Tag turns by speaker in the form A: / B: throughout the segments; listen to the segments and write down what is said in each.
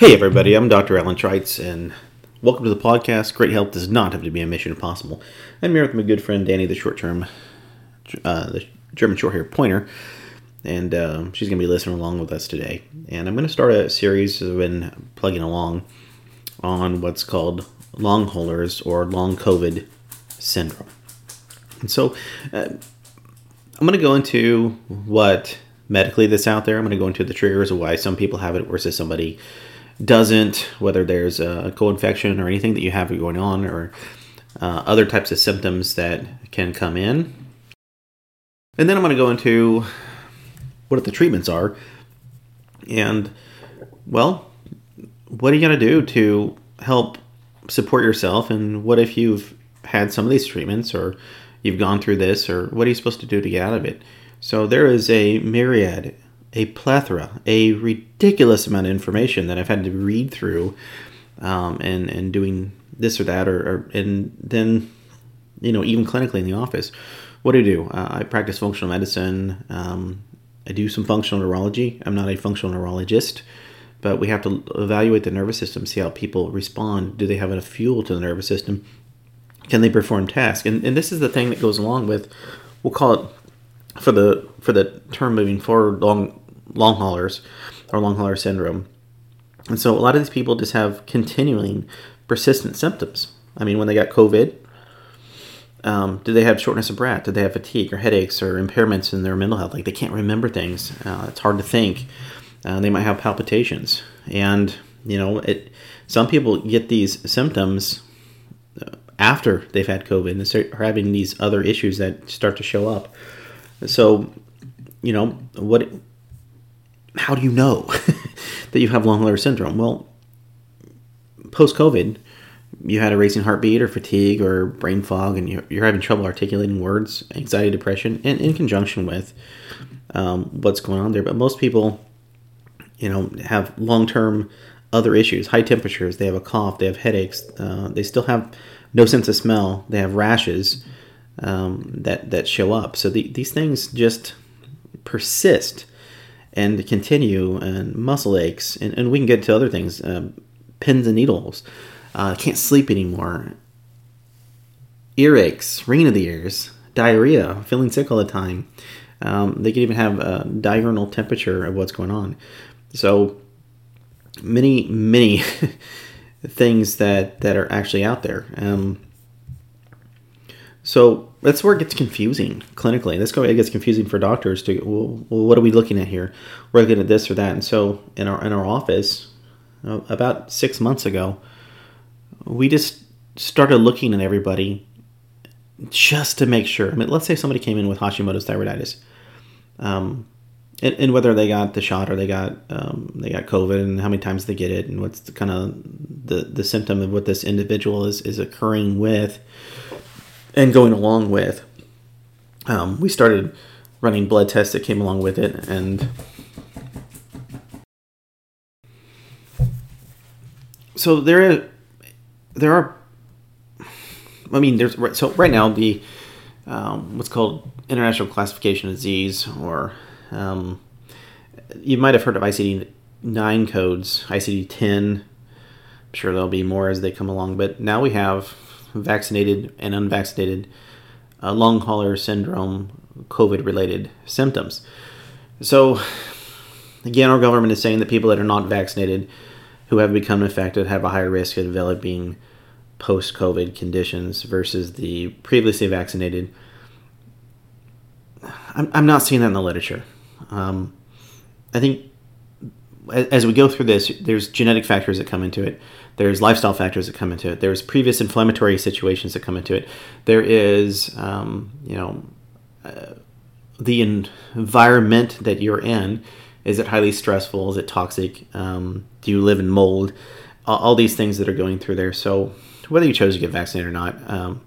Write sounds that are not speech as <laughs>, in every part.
A: Hey, everybody, I'm Dr. Alan Trites, and welcome to the podcast. Great health does not have to be a mission impossible. I'm here with my good friend Danny, the short term, uh, the German short hair pointer, and uh, she's going to be listening along with us today. And I'm going to start a series I've been plugging along on what's called long haulers or long COVID syndrome. And so uh, I'm going to go into what medically that's out there. I'm going to go into the triggers of why some people have it versus somebody doesn't, whether there's a co-infection or anything that you have going on, or uh, other types of symptoms that can come in. And then I'm going to go into what the treatments are, and well, what are you going to do to help support yourself? And what if you've had some of these treatments, or you've gone through this, or what are you supposed to do to get out of it? So there is a myriad a plethora, a ridiculous amount of information that I've had to read through, um, and and doing this or that, or, or, and then, you know, even clinically in the office, what do I do? Uh, I practice functional medicine. Um, I do some functional neurology. I'm not a functional neurologist, but we have to evaluate the nervous system, see how people respond. Do they have enough fuel to the nervous system? Can they perform tasks? And, and this is the thing that goes along with, we'll call it for the for the term moving forward long long haulers or long hauler syndrome. And so a lot of these people just have continuing persistent symptoms. I mean, when they got COVID, um, did they have shortness of breath? Did they have fatigue or headaches or impairments in their mental health? Like they can't remember things. Uh, it's hard to think. Uh, they might have palpitations, and you know, it. Some people get these symptoms uh, after they've had COVID and start having these other issues that start to show up. So, you know, what how do you know <laughs> that you have long hauler syndrome? Well, post COVID, you had a racing heartbeat or fatigue or brain fog, and you're, having trouble articulating words, anxiety, depression, and in conjunction with um, what's going on there. But most people, you know, have long term other issues, high temperatures, they have a cough, they have headaches, uh, they still have no sense of smell, they have rashes um, that, that show up. So the, these things just persist and continue and muscle aches and, and we can get to other things um, pins and needles. Uh, can't sleep anymore. Earaches ringing of the ears diarrhea feeling sick all the time. Um, they can even have a diurnal temperature of what's going on. So many many <laughs> things that that are actually out there. Um, so that's where it gets confusing clinically. Where it gets confusing for doctors to well, well, what are we looking at here? We're looking at this or that. And so in our in our office, uh, about six months ago, we just started looking at everybody just to make sure. I mean, let's say somebody came in with Hashimoto's thyroiditis, um, and, and, whether they got the shot or they got um, they got COVID, and how many times they get it, and what's the kind of the the symptom of what this individual is is occurring with and going along with, um, we started running blood tests that came along with it, and so there, there are. I mean, there's so right now the um, what's called International Classification of Disease, or um, you might have heard of ICD nine codes, ICD ten. I'm sure there'll be more as they come along, but now we have vaccinated and unvaccinated uh, long hauler syndrome COVID related symptoms. So, again, our government is saying that people that are not vaccinated who have become infected have a higher risk of developing post COVID conditions versus the previously vaccinated. I'm, I'm not seeing that in the literature. Um, I think as we go through this, there's genetic factors that come into it. There's lifestyle factors that come into it. There's previous inflammatory situations that come into it. There is, um, you know, uh, the environment that you're in. Is it highly stressful? Is it toxic? Um, do you live in mold? All, all, these things that are going through there. So whether you chose to get vaccinated or not, um,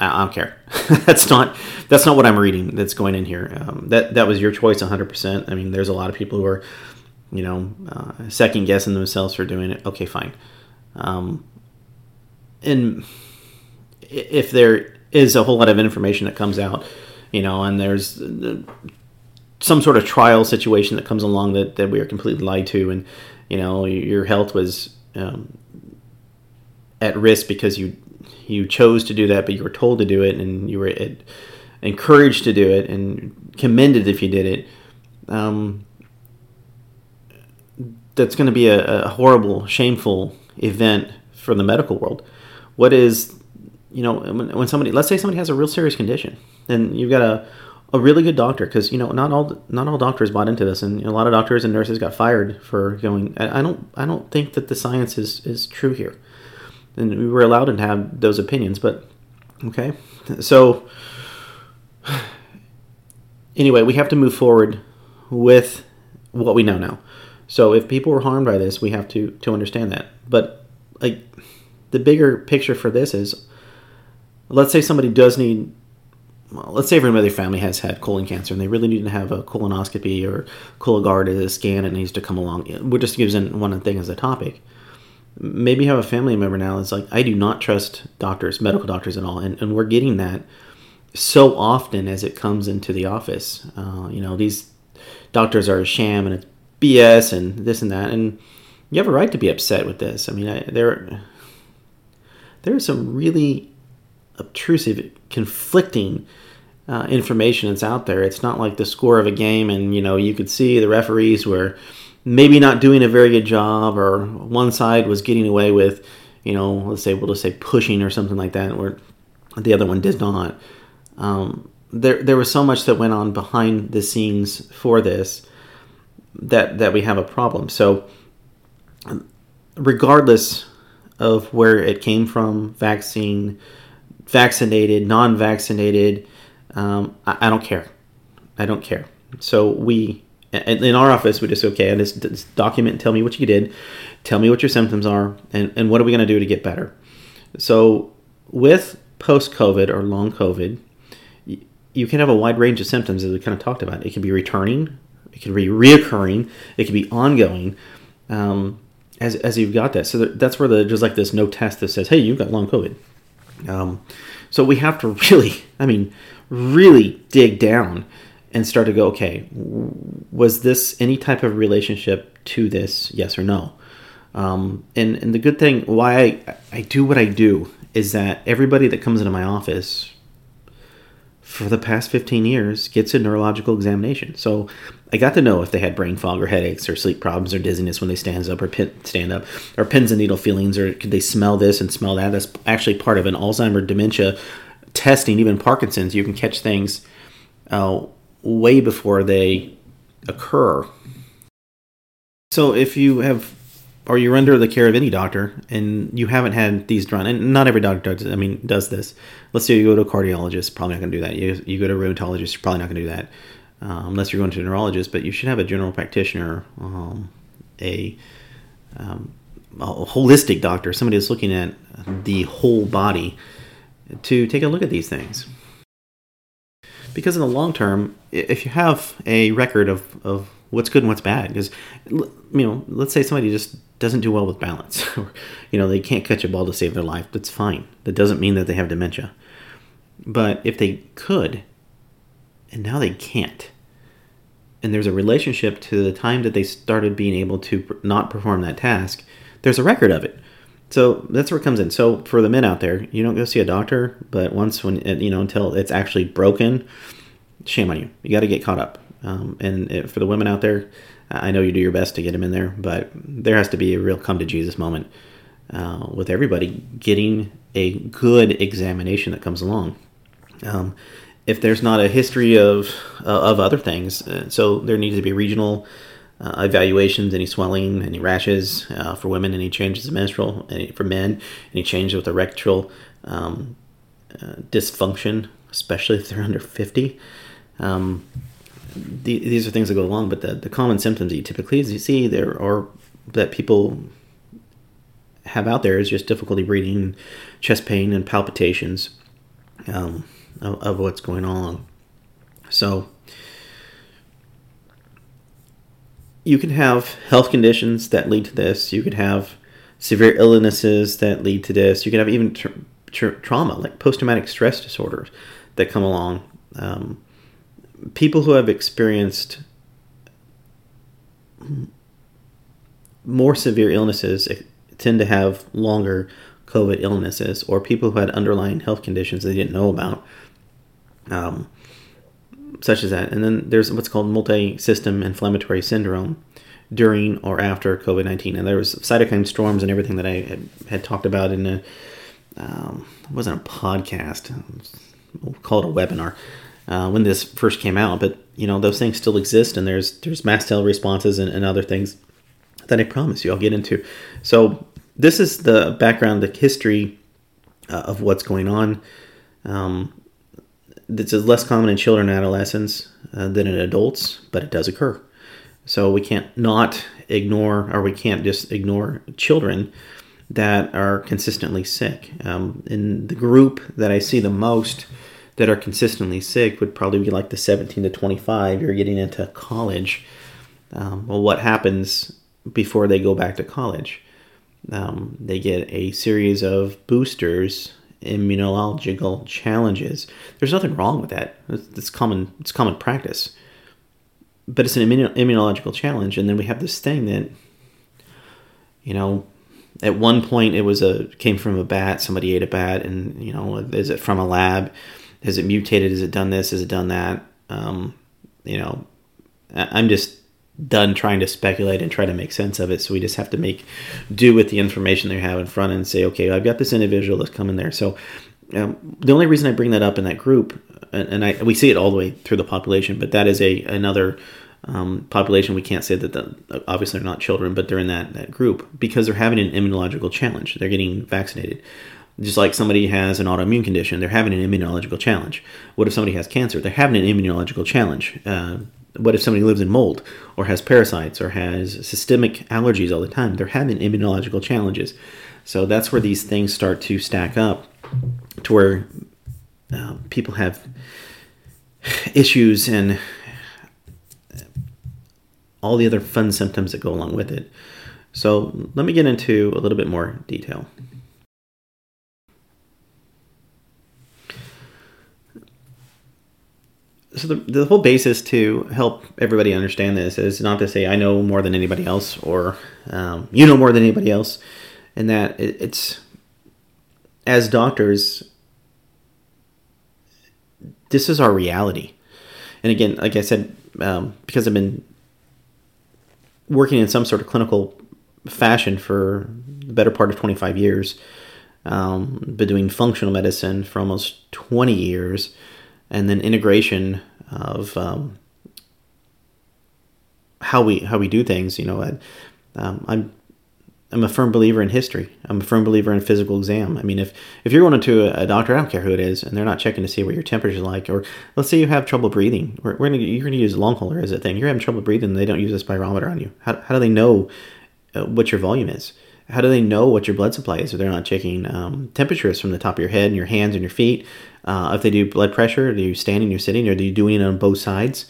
A: I, I, don't care. <laughs> that's not that's not what I'm reading. That's going in here. Um, that that was your choice, 100. percent I mean, there's a lot of people who are you know, uh, second guessing themselves for doing it. Okay, fine. Um, and if there is a whole lot of information that comes out, you know, and there's uh, some sort of trial situation that comes along that, that we are completely lied to, and you know your health was um, at risk because you you chose to do that, but you were told to do it, and you were encouraged to do it, and commended if you did it. Um, that's going to be a, a horrible, shameful event for the medical world. What is, you know, when, when somebody, let's say somebody has a real serious condition, and you've got a a really good doctor because you know not all not all doctors bought into this and you know, a lot of doctors and nurses got fired for going I, I, don't I don't think that the science is is true here. And we were allowed to have those opinions but okay. So <sighs> anyway we have to move forward with what we know now so if people were harmed by this we have to to understand that but like the bigger picture for this is let's say somebody does need well, let's say everybody in their family has had colon cancer and they really need to have a colonoscopy or Cologuard as a scan and needs to come along. We're just using one thing as a topic. Maybe have a family member now that's like, I do not trust doctors, medical doctors at all. And, and we're getting that so often as it comes into the office. Uh, you know, these doctors are a sham and it's BS and this and that. And you have a right to be upset with this. I mean, I, there, there are some really obtrusive, conflicting uh, information that's out there. It's not like the score of a game, and you know you could see the referees were maybe not doing a very good job, or one side was getting away with, you know, let's say we'll just say pushing or something like that, where the other one did not. Um, there, there was so much that went on behind the scenes for this that that we have a problem. So, regardless of where it came from, vaccine vaccinated, non vaccinated. Um, I, I, don't care. I don't care. So we, in our office, we just, okay, this, this document, tell me what you did, tell me what your symptoms are, and, and what are we going to do to get better. So with post COVID or long COVID, you can have a wide range of symptoms as we kind of talked about. It can be returning, it could be reoccurring, it could be ongoing. Um, as, as you've got that, so that's where the there's like this no test that says, "Hey, you've got long COVID." Um, so we have to <laughs> really, I mean, really dig down and start to go, okay, was this any type of relationship to this, yes or no? Um, and, and the good thing, why I, I do what I do, is that everybody that comes into my office for the past 15 years gets a neurological examination. So I got to know if they had brain fog or headaches or sleep problems or dizziness when they stand up or pin, stand up or pins and needle feelings or could they smell this and smell that. That's actually part of an Alzheimer dementia testing, even Parkinson's. You can catch things uh, way before they occur. So if you have or you're under the care of any doctor and you haven't had these drawn, and not every doctor does, I mean, does this. Let's say you go to a cardiologist, probably not going to do that. You, you go to a rheumatologist, you're probably not going to do that uh, unless you're going to a neurologist, but you should have a general practitioner, um, a, um, a holistic doctor, somebody that's looking at the whole body to take a look at these things. Because in the long term, if you have a record of, of what's good and what's bad, because, you know, let's say somebody just doesn't do well with balance, <laughs> or, you know, they can't catch a ball to save their life, that's fine. That doesn't mean that they have dementia. But if they could, and now they can't, and there's a relationship to the time that they started being able to not perform that task, there's a record of it. So that's where it comes in. So for the men out there, you don't go see a doctor, but once when uh, you know until it's actually broken, shame on you. You got to get caught up. Um, and for the women out there, I know you do your best to get them in there, but there has to be a real come to Jesus moment uh, with everybody getting a good examination that comes along. Um, if there's not a history of uh, of other things, uh, so there needs to be regional uh, evaluations, any swelling, any rashes uh, for women, any changes in menstrual, any, for men, any changes with erectile um, uh, dysfunction, especially if they're under 50. Um, the, these are things that go along, but the, the common symptoms that you typically as you see there are that people have out there is just difficulty breathing, chest pain, and palpitations um, of, of what's going on. So, you can have health conditions that lead to this. You could have severe illnesses that lead to this. You can have even tra- tra- trauma, like post traumatic stress disorders, that come along. Um, people who have experienced more severe illnesses tend to have longer COVID illnesses or people who had underlying health conditions they didn't know about, um, such as that. And then there's what's called multi-system inflammatory syndrome during or after COVID 19. And there was cytokine storms and everything that I had, had talked about in a, um, it wasn't a podcast, we'll call it a webinar. Uh, when this first came out, but you know those things still exist, and there's there's mast cell responses and, and other things that I promise you I'll get into. So this is the background, the history uh, of what's going on. Um, this is less common in children and adolescents uh, than in adults, but it does occur. So we can't not ignore, or we can't just ignore children that are consistently sick. Um, in the group that I see the most that are consistently sick would probably be like the 17 to 25. You're getting into college. Um, well, what happens before they go back to college? Um, they get a series of boosters, immunological challenges. There's nothing wrong with that. It's, common. It's common practice. But it's an immunological challenge, and then we have this thing that, you know, at one point it was a came from a bat. Somebody ate a bat, and you know, is it from a lab? Has it mutated? Has it done this? Has it done that? Um, you know, I'm just done trying to speculate and try to make sense of it. So we just have to make do with the information they have in front and say, okay, I've got this individual that's coming there. So um, the only reason I bring that up in that group, and, and, I, we see it all the way through the population, but that is a another um, population. We can't say that the, obviously they're not children, but they're in that, that group because they're having an immunological challenge. They're getting vaccinated. Just like somebody has an autoimmune condition, they're having an immunological challenge. What if somebody has cancer? They're having an immunological challenge. Uh, what if somebody lives in mold or has parasites or has systemic allergies all the time? They're having immunological challenges. So that's where these things start to stack up to where uh, people have issues and all the other fun symptoms that go along with it. So let me get into a little bit more detail. So the, the whole basis to help everybody understand this is not to say I know more than anybody else or um, you know more than anybody else, and that it, it's as doctors, this is our reality. And again, like I said, um, because I've been working in some sort of clinical fashion for the better part of 25 years, um, been doing functional medicine for almost 20 years and then integration of um, how we how we do things. You know, I, um, I'm I'm a firm believer in history. I'm a firm believer in physical exam. I mean, if if you're going to a, a doctor, I don't care who it is, and they're not checking to see what your temperature is like, or let's say you have trouble breathing, we're, we're gonna you're gonna use a long hauler as a thing. You're having trouble breathing, and they don't use a spirometer on you. How how do they know uh, what your volume is? How do they know what your blood supply is if they're not checking um, temperatures from the top of your head and your hands and your feet? Uh, if they do blood pressure, are you standing, you're sitting, are they doing it on both sides?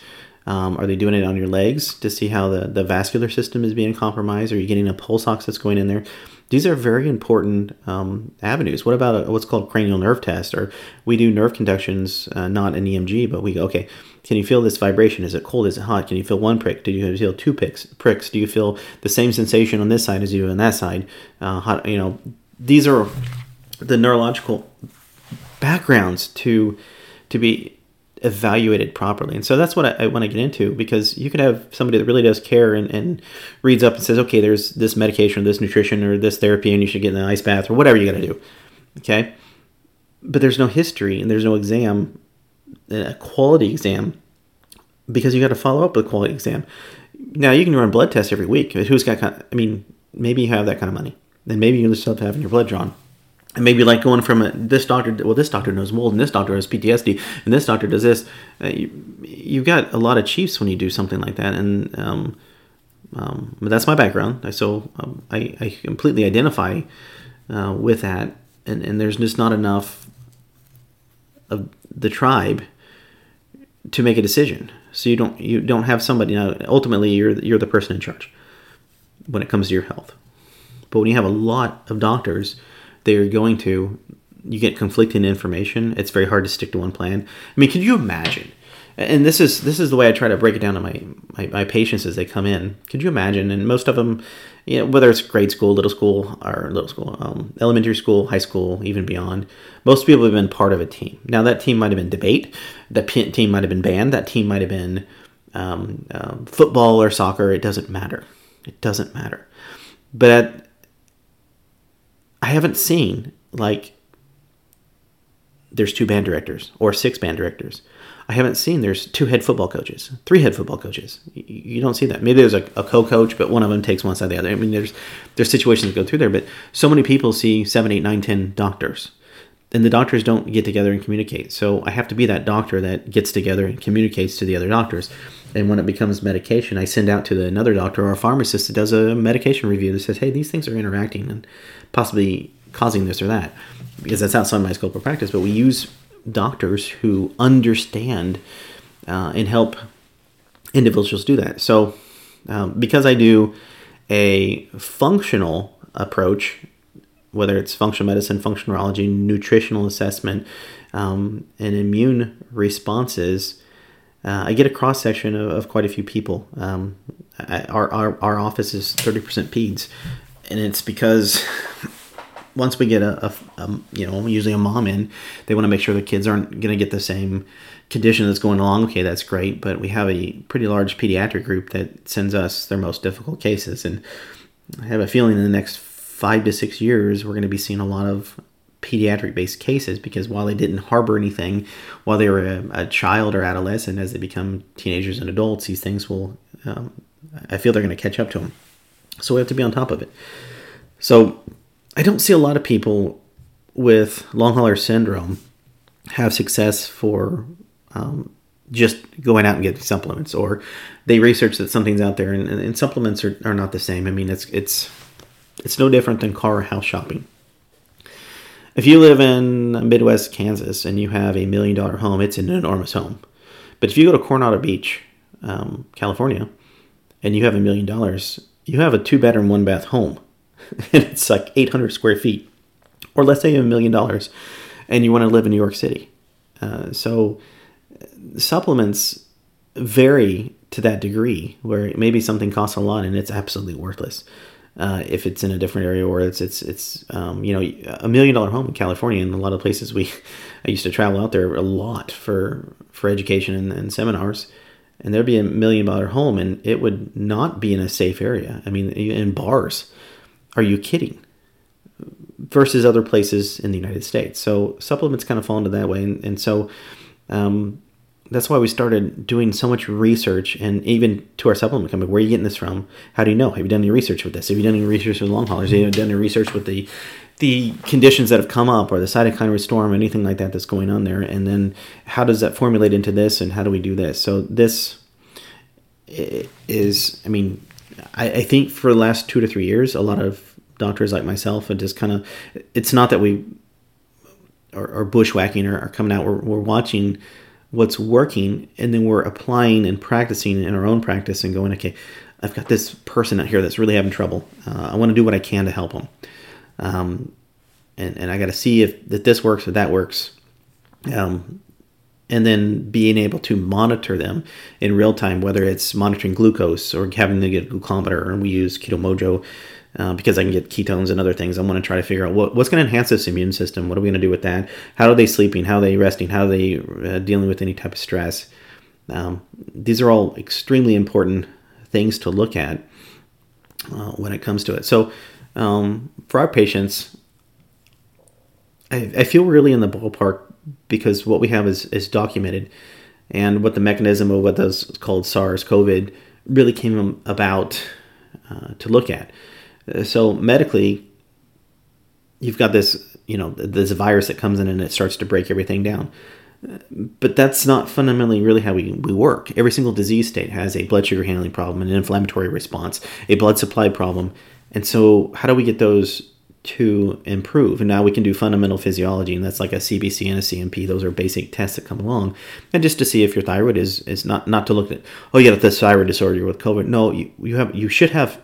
A: Um, are they doing it on your legs to see how the, the vascular system is being compromised? Are you getting a pulse ox that's going in there? These are very important um, avenues. What about a, what's called cranial nerve test? Or we do nerve conductions, uh, not an EMG, but we go, okay, can you feel this vibration? Is it cold? Is it hot? Can you feel one prick? Do you feel two pricks? Pricks? Do you feel the same sensation on this side as you do on that side? Uh, hot, you know, these are the neurological backgrounds to to be evaluated properly. And so that's what I, I want to get into because you could have somebody that really does care and, and reads up and says, okay, there's this medication or this nutrition or this therapy and you should get an ice bath or whatever you got to do. Okay. But there's no history and there's no exam, a quality exam, because you got to follow up with a quality exam. Now you can run blood tests every week. Who's got, I mean, maybe you have that kind of money. Then maybe you yourself having your blood drawn and maybe like going from a, this doctor well this doctor knows mold and this doctor has ptsd and this doctor does this uh, you, have got a lot of chiefs when you do something like that. And um, um, but that's my background. So um, I, I, completely identify uh, with that. And, and there's just not enough of the tribe to make a decision. So you don't you don't have somebody now ultimately you're you're the person in charge when it comes to your health. But when you have a lot of doctors they're going to you get conflicting information it's very hard to stick to one plan i mean can you imagine and this is this is the way I try to break it down to my, my, my patients as they come in. Could you imagine? And most of them, you know, whether it's grade school, little school, or little school, um, elementary school, high school, even beyond, most people have been part of a team. Now that team might have been debate, that team might have been band, that team might have been um, um, football or soccer. It doesn't matter. It doesn't matter. But I haven't seen like there's two band directors or six band directors. I haven't seen there's two head football coaches, three head football coaches. You, don't see that. Maybe there's a, a, co-coach, but one of them takes one side of the other. I mean, there's there's situations that go through there, but so many people see seven, eight, nine, ten doctors, and the doctors don't get together and communicate. So I have to be that doctor that gets together and communicates to the other doctors. And when it becomes medication, I send out to the, another doctor or a pharmacist that does a medication review that says, "Hey, these things are interacting and possibly causing this or that," because that's outside my scope of practice. But we use doctors who understand uh, and help individuals do that. So, um, because I do a functional approach, whether it's functional medicine, functional neurology, nutritional assessment, um, and immune responses, uh, I get a cross section of, of, quite a few people. Um, I, our, our, our office is 30% peds, and it's because <laughs> once we get a, a, a, you know usually a mom in they want to make sure the kids aren't going to get the same condition that's going along okay that's great but we have a pretty large pediatric group that sends us their most difficult cases and i have a feeling in the next five to six years we're going to be seeing a lot of pediatric based cases because while they didn't harbor anything while they were a, a, child or adolescent as they become teenagers and adults these things will um, i feel they're going to catch up to them so we have to be on top of it so I don't see a lot of people with long hauler syndrome have success for um, just going out and getting supplements, or they research that something's out there, and, and supplements are, are not the same. I mean, it's it's it's no different than car or house shopping. If you live in Midwest Kansas and you have a million dollar home, it's an enormous home. But if you go to Coronado Beach, um, California, and you have a million dollars, you have a two bedroom, one bath home <laughs> and it's like 800 square feet, or let's say you have a million dollars, and you want to live in New York City. Uh, so supplements vary to that degree where maybe something costs a lot and it's absolutely worthless. Uh, if it's in a different area or it's it's it's um, you know a million dollar home in California and a lot of places we <laughs> I used to travel out there a lot for for education and, and seminars and there'd be a million dollar home and it would not be in a safe area I mean in bars are you kidding? Versus other places in the United States. So supplements kind of fall into that way. And, and so um, that's why we started doing so much research and even to our supplement company, where are you getting this from? How do you know? Have you done any research with this? Have you done any research with long haulers? Have you done any research with the the conditions that have come up or the cytokine storm, anything like that that's going on there? And then how does that formulate into this and how do we do this? So this is, I mean, I, I think for the last two to three years, a lot of doctors like myself and just kind of, it's not that we are, are bushwhacking or are coming out. We're, we're watching what's working and then we're applying and practicing in our own practice and going, okay, I've got this person out here that's really having trouble. Uh, I want to do what I can to help them. Um, and, and I got to see if that this works or that works. Um, and then being able to monitor them in real time, whether it's monitoring glucose or having to get a glucometer, and we use Keto Mojo uh, because I can get ketones and other things. I want to try to figure out what, what's going to enhance this immune system. What are we going to do with that? How are they sleeping? How are they resting? How are they uh, dealing with any type of stress? Um, these are all extremely important things to look at uh, when it comes to it. So, um, for our patients, I, I feel really in the ballpark because what we have is, is documented and what the mechanism of what those called SARS COVID really came about uh, to look at. So medically, you've got this, you know, this virus that comes in and it starts to break everything down. But that's not fundamentally really how we, we work. Every single disease state has a blood sugar handling problem, an inflammatory response, a blood supply problem. And so, how do we get those to improve. And now we can do fundamental physiology, and that's like a CBC and a CMP. Those are basic tests that come along, and just to see if your thyroid is is not not to look at oh you got this thyroid disorder with COVID. No, you, you have you should have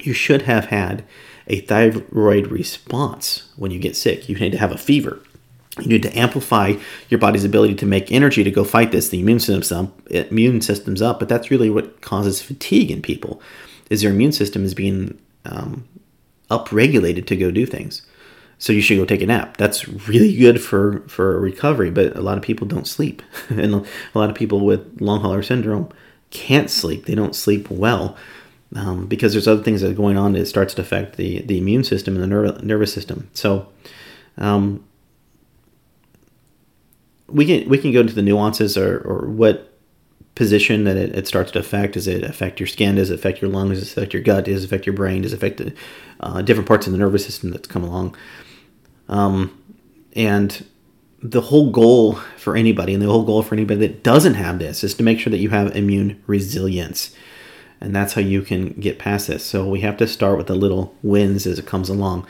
A: you should have had a thyroid response when you get sick. You need to have a fever. You need to amplify your body's ability to make energy to go fight this. The immune system's up, immune system's up, but that's really what causes fatigue in people. Is your immune system is being um, upregulated to go do things. So you should go take a nap. That's really good for for recovery. But a lot of people don't sleep, <laughs> and a lot of people with long hauler syndrome can't sleep. They don't sleep well um, because there's other things that are going on that starts to affect the the immune system and the nerv- nervous system. So. Um, we can we can go into the nuances or, or what position that it, it, starts to affect. Does it affect your skin? Does it affect your lungs? Does it affect your gut? Does it affect your brain? Does it affect the, uh, different parts of the nervous system that's come along? Um, and the whole goal for anybody, and the whole goal for anybody that doesn't have this, is to make sure that you have immune resilience. And that's how you can get past this. So we have to start with the little wins as it comes along.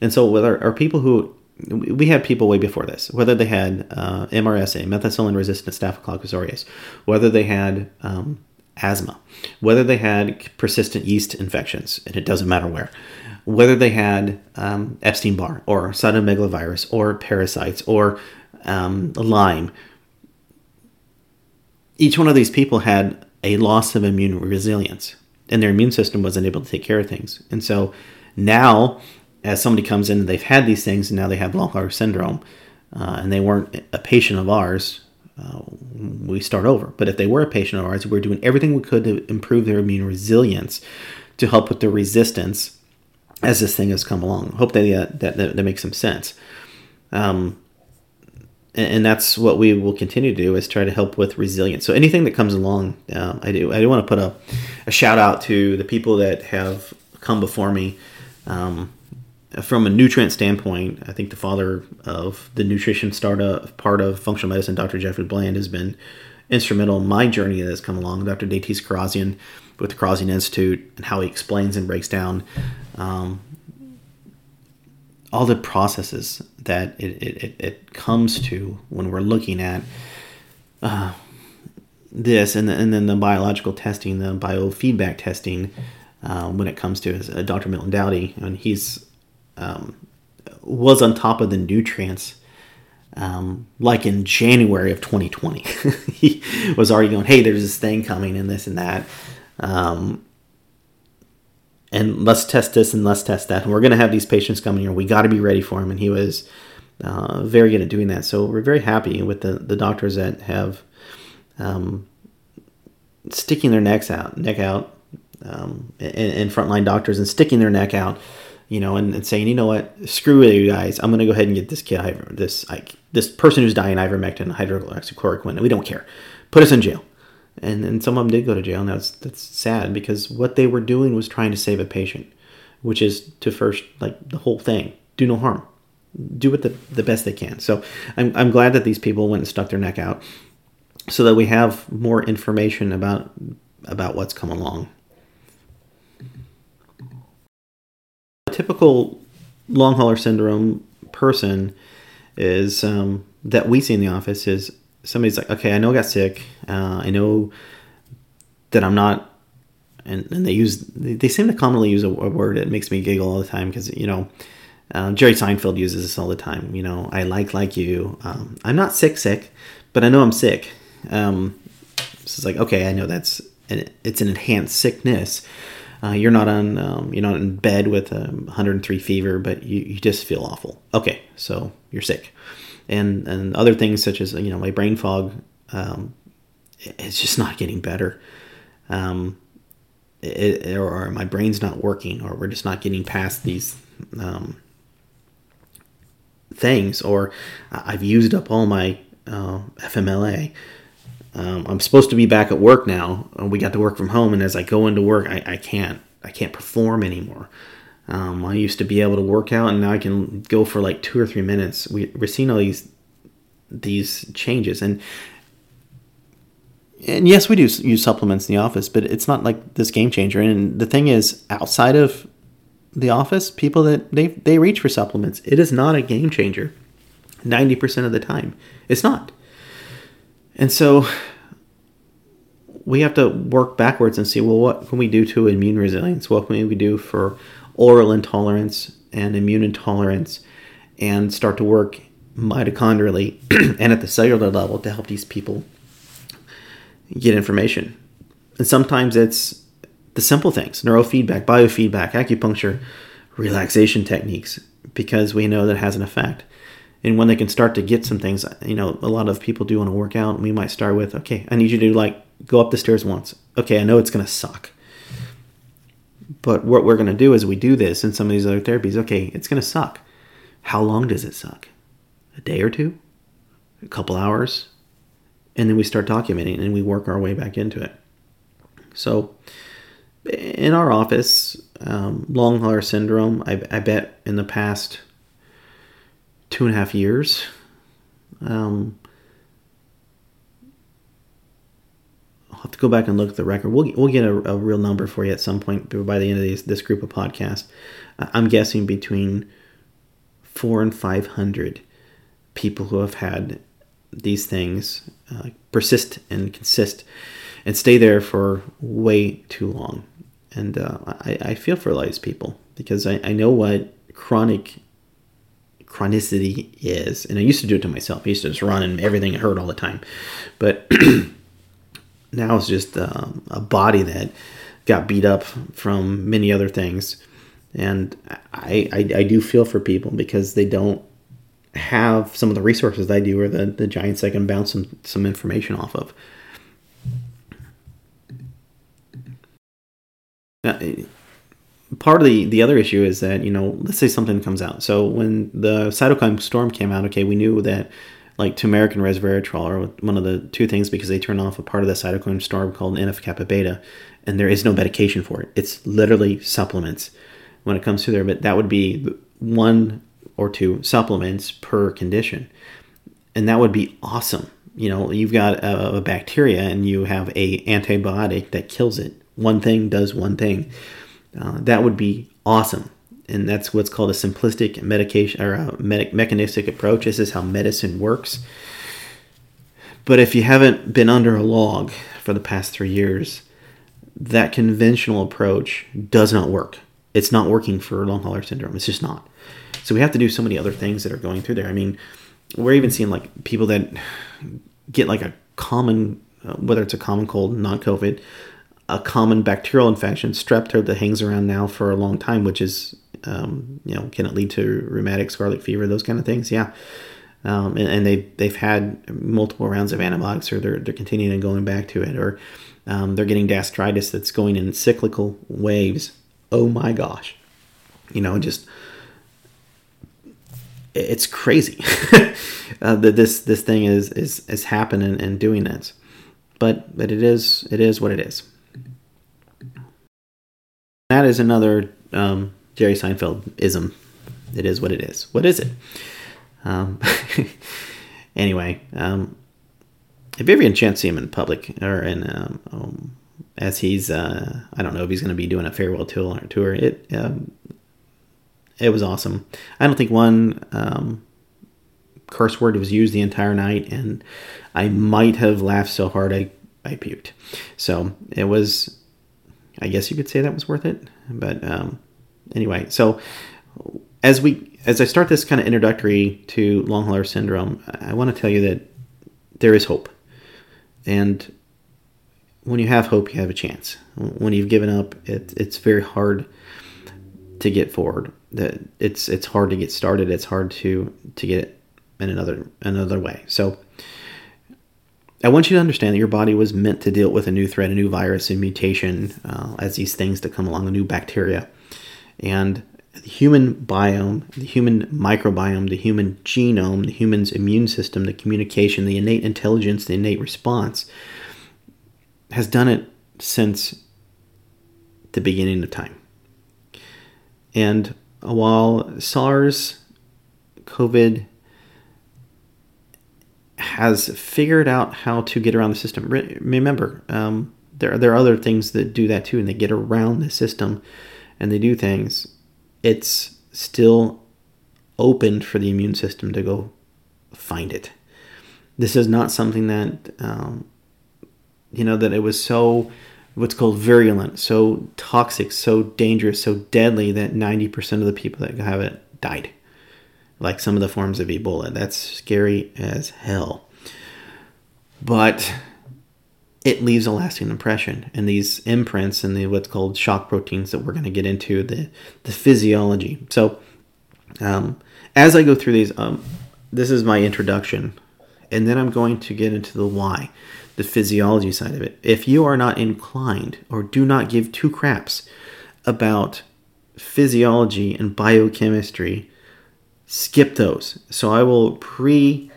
A: And so with our, our people who we had people way before this, whether they had uh, MRSA, methicillin resistant Staphylococcus aureus, whether they had um, asthma, whether they had persistent yeast infections, and it doesn't matter where, whether they had um, Epstein Barr or cytomegalovirus or parasites or um, Lyme. Each one of these people had a loss of immune resilience, and their immune system wasn't able to take care of things. And so now as somebody comes in, and they've had these things, and now they have long hauler syndrome, uh, and they weren't a patient of ours, uh, we start over. But if they were a patient of ours, we're doing everything we could to improve their immune resilience to help with the resistance as this thing has come along. Hope that uh, that, that, that makes some sense. Um, and, that's what we will continue to do is try to help with resilience. So anything that comes along, uh, I do. I do want to put a, a shout out to the people that have come before me. Um, from a nutrient standpoint, I think the father of the nutrition startup part of functional medicine, Dr. Jeffrey Bland, has been instrumental in my journey that's come along. Dr. Datis Kharrazian with the Kharrazian Institute and how he explains and breaks down um, all the processes that it, it, it, comes to when we're looking at uh, this and, the, and then the biological testing, the biofeedback testing uh, when it comes to uh, Dr. Milton Dowdy. And he's um, was on top of the nutrients um, like in January of 2020. <laughs> he was already going, hey, there's this thing coming and this and that. Um, and let's test this and let's test that. And we're going to have these patients coming here. We got to be ready for them. And he was uh, very good at doing that. So we're very happy with the, the doctors that have um, sticking their necks out, neck out, um, and, and frontline doctors and sticking their neck out you know, and, and saying, you know what, screw you guys. I'm gonna go ahead and get this kid, this like this person who's dying ivermectin, hydroxychloroquine. We don't care. Put us in jail. And and some of them did go to jail, and that's that's sad because what they were doing was trying to save a patient, which is to first like the whole thing, do no harm, do it the, the best they can. So I'm I'm glad that these people went and stuck their neck out, so that we have more information about about what's come along. A typical long hauler syndrome person is um, that we see in the office is somebody's like, okay, I know I got sick. Uh, I know that I'm not, and, and they use, they, they seem to commonly use a, a, word that makes me giggle all the time because, you know, uh, Jerry Seinfeld uses this all the time. You know, I like like you. Um, I'm not sick, sick, but I know I'm sick. Um, so it's like, okay, I know that's, an, it's an enhanced sickness. Uh, you're not on um, you're not in bed with a 103 fever, but you, you just feel awful. Okay, so you're sick, and and other things such as you know my brain fog, um, it's just not getting better. Um, it, or my brain's not working, or we're just not getting past these um, things, or I've used up all my uh, FMLA. Um, I'm supposed to be back at work now. We got to work from home, and as I go into work, I, I can't. I can't perform anymore. Um, I used to be able to work out, and now I can go for like two or three minutes. We, we're seeing all these these changes, and and yes, we do use supplements in the office, but it's not like this game changer. And the thing is, outside of the office, people that they they reach for supplements, it is not a game changer. Ninety percent of the time, it's not. And so we have to work backwards and see well, what can we do to immune resilience? What can we do for oral intolerance and immune intolerance? And start to work mitochondrially <clears throat> and at the cellular level to help these people get information. And sometimes it's the simple things neurofeedback, biofeedback, acupuncture, relaxation techniques, because we know that has an effect. And when they can start to get some things, you know, a lot of people do want to work out. And We might start with, okay, I need you to like go up the stairs once. Okay, I know it's going to suck. But what we're going to do is we do this and some of these other therapies. Okay, it's going to suck. How long does it suck? A day or two? A couple hours? And then we start documenting and we work our way back into it. So, in our office, um, long hauler syndrome, I, I, bet in the past two and a half years, um, I'll have to go back and look at the record. We'll, we'll get a, a real number for you at some point by the end of these, this group of podcasts. I'm guessing between four and 500 people who have had these things uh, persist and consist and stay there for way too long. And uh, I, I, feel for a lot of these people because I, I know what chronic chronicity is. And I used to do it to myself. I used to just run and everything hurt all the time. But <clears throat> now it's just um, a body that got beat up from many other things. And I, I, I do feel for people because they don't have some of the resources I do or the, the giants I can bounce some, some information off of. Now, part of the, the other issue is that, you know, let's say something comes out. So when the cytokine storm came out, okay, we knew that like turmeric and resveratrol are one of the two things because they turn off a part of the cytokine storm called NF kappa beta, and there is no medication for it. It's literally supplements when it comes to there, but that would be one or two supplements per condition, and that would be awesome. You know, you've got a, a bacteria and you have a antibiotic that kills it. One thing does one thing. Uh, that would be awesome and that's what's called a simplistic medication or a me- mechanistic approach. This is how medicine works. But if you haven't been under a log for the past three years, that conventional approach does not work. It's not working for long hauler syndrome. It's just not. So we have to do so many other things that are going through there. I mean, we're even seeing like people that get like a common, uh, whether it's a common cold, not COVID, a common bacterial infection, strep throat that hangs around now for a long time, which is um, you know, can it lead to rheumatic scarlet fever, those kind of things? Yeah. Um, and, and they they've had multiple rounds of antibiotics, or they're they're continuing and going back to it, or um, they're getting gastritis that's going in cyclical waves. Oh my gosh, you know, just it's crazy <laughs> uh, that this this thing is is is happening and doing this, but but it is it is what it is. That is another um, Jerry Seinfeld ism. It is what it is. What is it? Um, <laughs> anyway, um, if you ever get a chance to see him in public or in um, um as he's uh, I don't know if he's going to be doing a farewell tour tour. It um, it was awesome. I don't think one um, curse word was used the entire night, and I might have laughed so hard I I puked. So it was. I guess you could say that was worth it, but um, anyway, so as we as I start this kind of introductory to long hauler syndrome, I want to tell you that there is hope, and when you have hope, you have a chance. When you've given up, it, it's very hard to get forward. That it's it's hard to get started. It's hard to to get in another another way. So. I want you to understand that your body was meant to deal with a new threat, a new virus, a mutation, uh, as these things that come along, a new bacteria. And the human biome, the human microbiome, the human genome, the human's immune system, the communication, the innate intelligence, the innate response has done it since the beginning of time. And while SARS, COVID, has figured out how to get around the system, remember, um, there, there are other things that do that too, and they get around the system and they do things, it's still open for the immune system to go find it. This is not something that, um, you know, that it was so, what's called virulent, so toxic, so dangerous, so deadly that 90% of the people that have it died. like some of the forms of Ebola. That's scary as hell. But it leaves a lasting impression. And these imprints and the what's called shock proteins that we're going to get into the the physiology. So um, as I go through these, um, this is my introduction, and then I'm going to get into the why, the physiology side of it. If you are not inclined or do not give two craps about physiology and biochemistry, skip those. So I will pre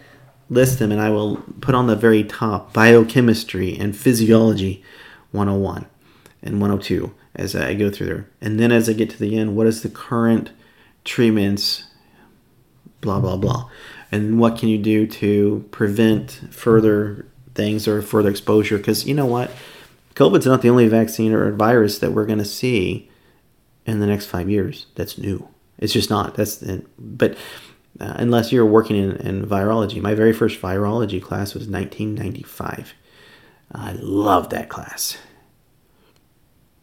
A: list them and I will put on the very top biochemistry and physiology 101 and 102 as I go through there. And then as I get to the end, what is the current treatments, blah, blah, blah. And what can you do to prevent further things or further exposure? Because you know what? COVID's not the only vaccine or virus that we're going to see in the next five years that's new. It's just not. That's but uh, unless you're working in, in virology. My very first virology class was 1995. I loved that class.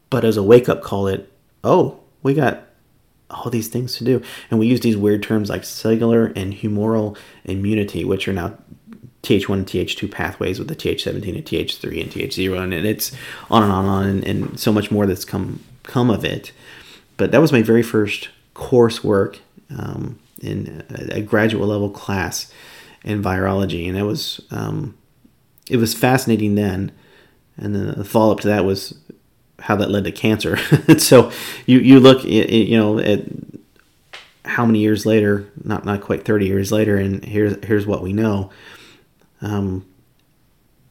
A: But as a wake up call, it, oh, we got all these things to do. And we use these weird terms like cellular and humoral immunity, which are now TH1 and TH2 pathways with the TH17 and TH3 and TH0. And it's on and on and on, and, and so much more that's come, come of it. But that was my very first coursework. Um, in a graduate level class in virology, and it was um, it was fascinating then. And then the follow up to that was how that led to cancer. <laughs> so you you look you know at how many years later, not not quite thirty years later, and here's here's what we know. Um,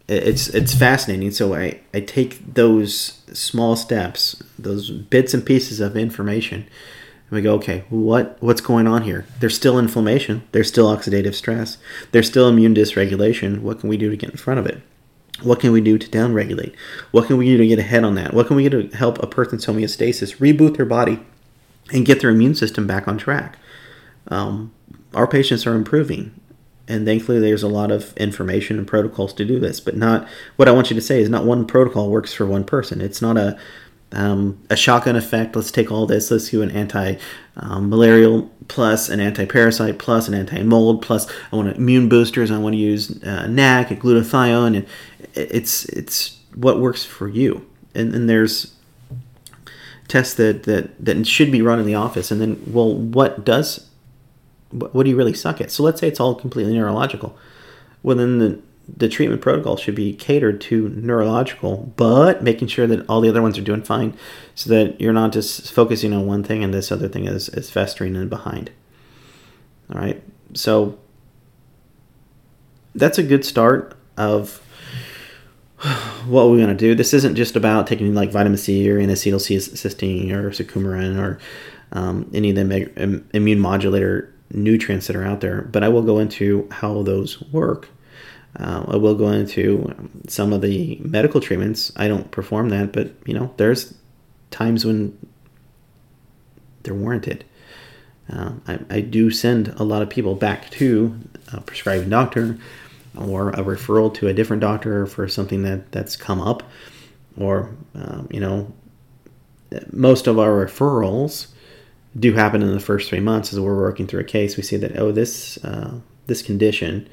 A: it's it's fascinating. So I I take those small steps, those bits and pieces of information and we go, okay, what what's going on here? There's still inflammation. There's still oxidative stress. There's still immune dysregulation. What can we do to get in front of it? What can we do to downregulate? What can we do to get ahead on that? What can we do to help a person's homeostasis, reboot their body, and get their immune system back on track? Um, our patients are improving, and thankfully there's a lot of information and protocols to do this. But not what I want you to say is not one protocol works for one person. It's not a um, a shotgun effect. Let's take all this. Let's do an anti-malarial um, plus an anti-parasite plus an anti-mold plus I want immune boosters. I want to use uh, NAC and glutathione, and it's it's what works for you. And, and there's tests that, that that should be run in the office. And then, well, what does what, what do you really suck at? So let's say it's all completely neurological. Well, then the the treatment protocol should be catered to neurological, but making sure that all the other ones are doing fine so that you're not just focusing on one thing and this other thing is, is festering and behind. All right. So that's a good start of what we're going to do. This isn't just about taking like vitamin C or N-acetylcysteine or curcumin or um, any of the immune modulator nutrients that are out there, but I will go into how those work uh, I will go into some of the medical treatments. I don't perform that, but you know, there's times when they're warranted. Uh, I, I, do send a lot of people back to a prescribing doctor or a referral to a different doctor for something that, that's come up. Or, um, you know, most of our referrals do happen in the first three months as we're working through a case. We see that, oh, this, uh, this condition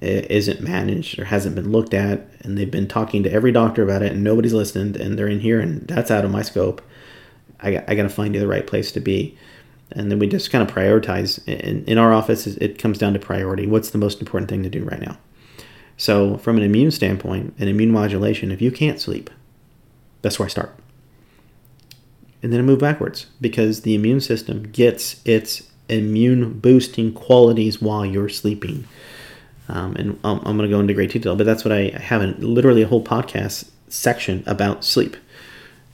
A: isn't managed or hasn't been looked at and they've been talking to every doctor about it and nobody's listened and they're in here and that's out of my scope. I, I got to find you the right place to be. And then we just kind of prioritize in, in our office it comes down to priority. What's the most important thing to do right now? So from an immune standpoint an immune modulation if you can't sleep that's where i start. And then I move backwards because the immune system gets its immune boosting qualities while you're sleeping um, and I'm, I'm going to go into great detail, but that's what I have in literally a whole podcast section about sleep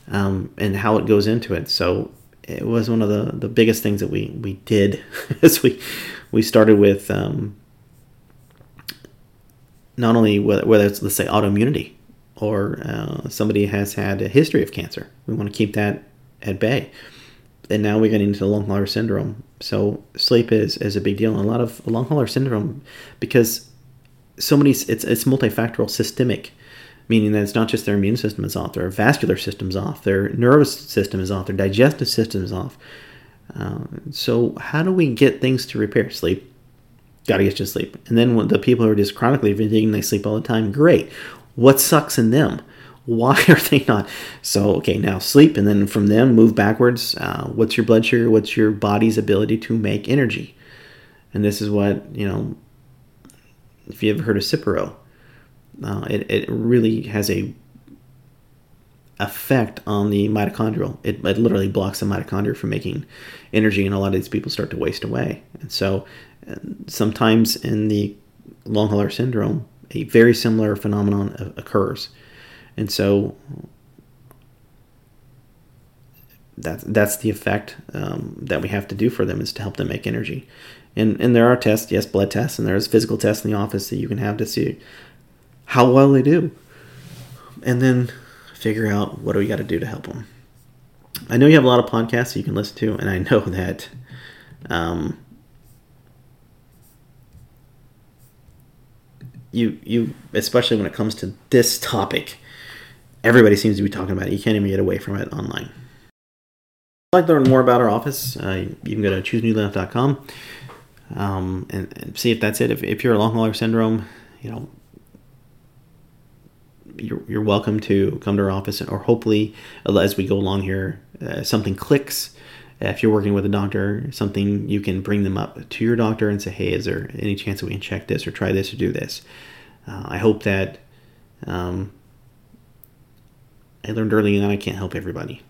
A: um, and how it goes into it. So it was one of the, the biggest things that we, we did <laughs> as we, we started with um, not only whether, whether it's, let's say, autoimmunity or uh, somebody has had a history of cancer. We want to keep that at bay. And now we're getting into long hauler syndrome. So sleep is, is a big deal. And a lot of long hauler syndrome, because so many it's it's multifactorial systemic meaning that it's not just their immune system is off their vascular system is off their nervous system is off their digestive system is off Uh, so, how do we get things to repair? Sleep. Got to get you sleep. And then when the people who are just chronically fatigued they sleep all the time, great. What sucks in them? Why <laughs> are they not? So, okay, now sleep, and then from them, move backwards. Uh, what's your blood sugar? What's your body's ability to make energy? And this is what, you know, if you ever heard of Cipro, uh, it, it really has a effect on the mitochondrial. It, it literally blocks the mitochondria from making energy, and a lot of these people start to waste away. And so, uh, sometimes in the long hauler syndrome, a very similar phenomenon occurs. And so, that's that's the effect um, that we have to do for them is to help them make energy. And and there are tests, yes, blood tests, and there's physical tests in the office that you can have to see how well they do. And then figure out what do we got to do to help them. I know you have a lot of podcasts you can listen to, and I know <laughs> that um, you you especially when it comes to this topic, everybody seems to be talking about it. You can't even get away from it online. If you'd like to learn more about our office, uh, you can go to choosenewleaf.com um, and, and see if that's it. If, if you're a long hauler syndrome, you know, you're, you're welcome to come to our office, or hopefully, as we go along here, uh, something clicks. If you're working with a doctor, something you can bring them up to your doctor and say, "Hey, is there any chance that we can check this or try this or do this?" Uh, I hope that um, I learned early on I can't help everybody,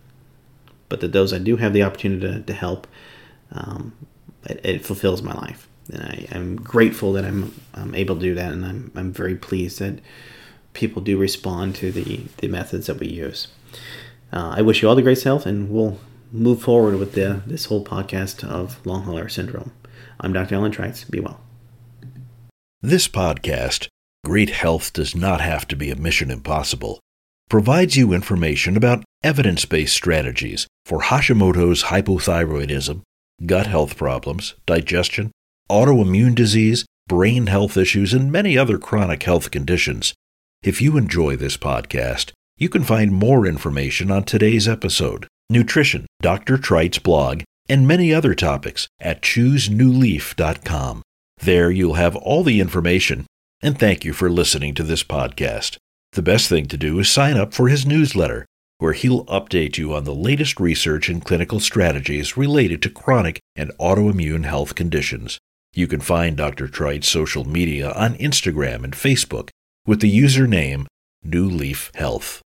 A: but that those I do have the opportunity to, to help, um, it, it, fulfills my life, and I, am grateful that I'm, I'm able to do that, and I'm I'm very pleased that people do respond to the, the methods that we use. Uh, I wish you all the greatest health, and we'll move forward with the, this whole podcast of long hauler syndrome. I'm Dr. Alan Trites. Be well.
B: This podcast, Great Health Does Not Have to Be a Mission Impossible, provides you information about evidence based strategies for Hashimoto's hypothyroidism, gut health problems, digestion, autoimmune disease, brain health issues, and many other chronic health conditions if you enjoy this podcast, you can find more information on today's episode, nutrition, Dr. Trites' blog, and many other topics at choosenewleaf.com. There you'll have all the information, and thank you for listening to this podcast. The best thing to do is sign up for his newsletter, where he'll update you on the latest research and clinical strategies related to chronic and autoimmune health conditions. You can find Dr. Trites' social media on Instagram and Facebook with the username New Leaf Health.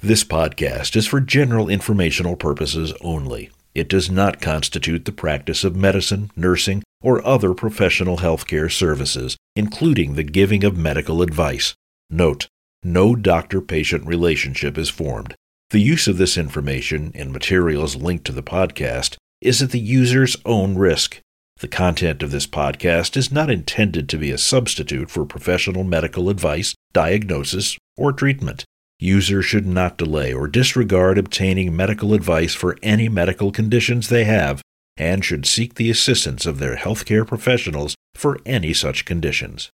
B: This podcast is for general informational purposes only. It does not constitute the practice of medicine, nursing, or other professional healthcare services, including the giving of medical advice. Note, no doctor patient relationship is formed. The use of this information and materials linked to the podcast is at the user's own risk. The content of this podcast is not intended to be a substitute for professional medical advice, diagnosis, or treatment. Users should not delay or disregard obtaining medical advice for any medical conditions they have and should seek the assistance of their healthcare professionals for any such conditions.